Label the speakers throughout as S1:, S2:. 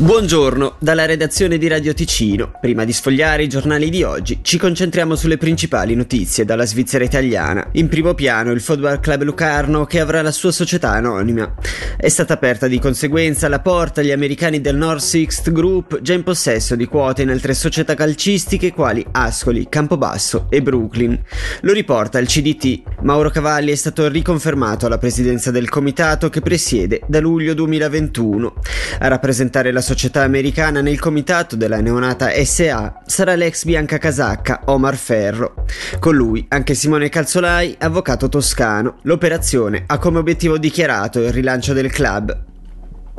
S1: Buongiorno, dalla redazione di Radio Ticino. Prima di sfogliare i giornali di oggi, ci concentriamo sulle principali notizie dalla Svizzera italiana. In primo piano il Football Club Lucarno che avrà la sua società anonima. È stata aperta di conseguenza la porta agli americani del North Sixth Group, già in possesso di quote in altre società calcistiche quali Ascoli, Campobasso e Brooklyn. Lo riporta il CDT. Mauro Cavalli è stato riconfermato alla presidenza del comitato che presiede da luglio 2021. A rappresentare la società americana nel comitato della neonata SA sarà l'ex bianca casacca Omar Ferro. Con lui anche Simone Calzolai, avvocato toscano. L'operazione ha come obiettivo dichiarato il rilancio del club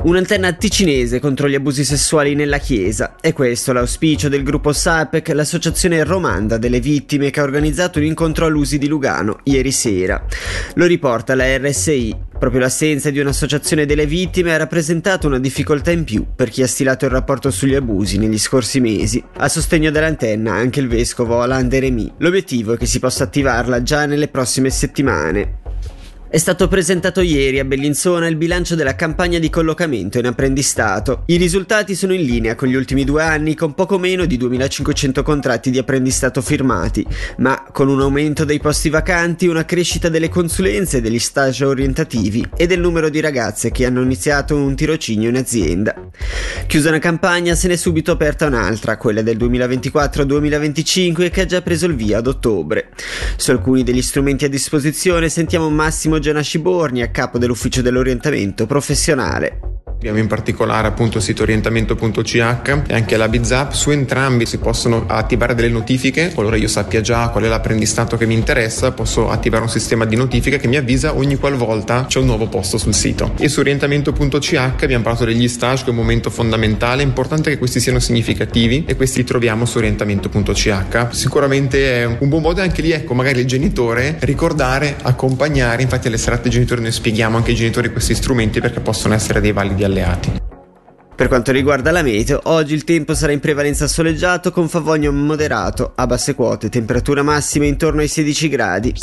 S1: Un'antenna ticinese contro gli abusi sessuali nella Chiesa. È questo l'auspicio del gruppo SAPEC, l'associazione romanda delle vittime che ha organizzato un incontro all'Usi di Lugano ieri sera. Lo riporta la RSI. Proprio l'assenza di un'associazione delle vittime ha rappresentato una difficoltà in più per chi ha stilato il rapporto sugli abusi negli scorsi mesi. A sostegno dell'antenna anche il vescovo Alain Deremy. L'obiettivo è che si possa attivarla già nelle prossime settimane. È stato presentato ieri a Bellinzona il bilancio della campagna di collocamento in apprendistato. I risultati sono in linea con gli ultimi due anni, con poco meno di 2500 contratti di apprendistato firmati, ma con un aumento dei posti vacanti, una crescita delle consulenze degli stage orientativi e del numero di ragazze che hanno iniziato un tirocinio in azienda. Chiusa una campagna, se n'è subito aperta un'altra, quella del 2024-2025, che ha già preso il via ad ottobre. Su alcuni degli strumenti a disposizione sentiamo Massimo Gianna Sciborni a capo dell'ufficio dell'orientamento professionale.
S2: Abbiamo in particolare appunto il sito orientamento.ch e anche la BizApp. Su entrambi si possono attivare delle notifiche. Qualora io sappia già qual è l'apprendistato che mi interessa, posso attivare un sistema di notifiche che mi avvisa ogni qualvolta c'è un nuovo posto sul sito. E su orientamento.ch abbiamo parlato degli stage, che è un momento fondamentale. È importante che questi siano significativi e questi li troviamo su orientamento.ch. Sicuramente è un buon modo anche lì, ecco, magari il genitore ricordare, accompagnare. Infatti alle serate genitori noi spieghiamo anche ai genitori questi strumenti perché possono essere dei validi alleati.
S1: Per quanto riguarda la meteo, oggi il tempo sarà in prevalenza soleggiato con favogno moderato, a basse quote, temperatura massima intorno ai 16 gradi.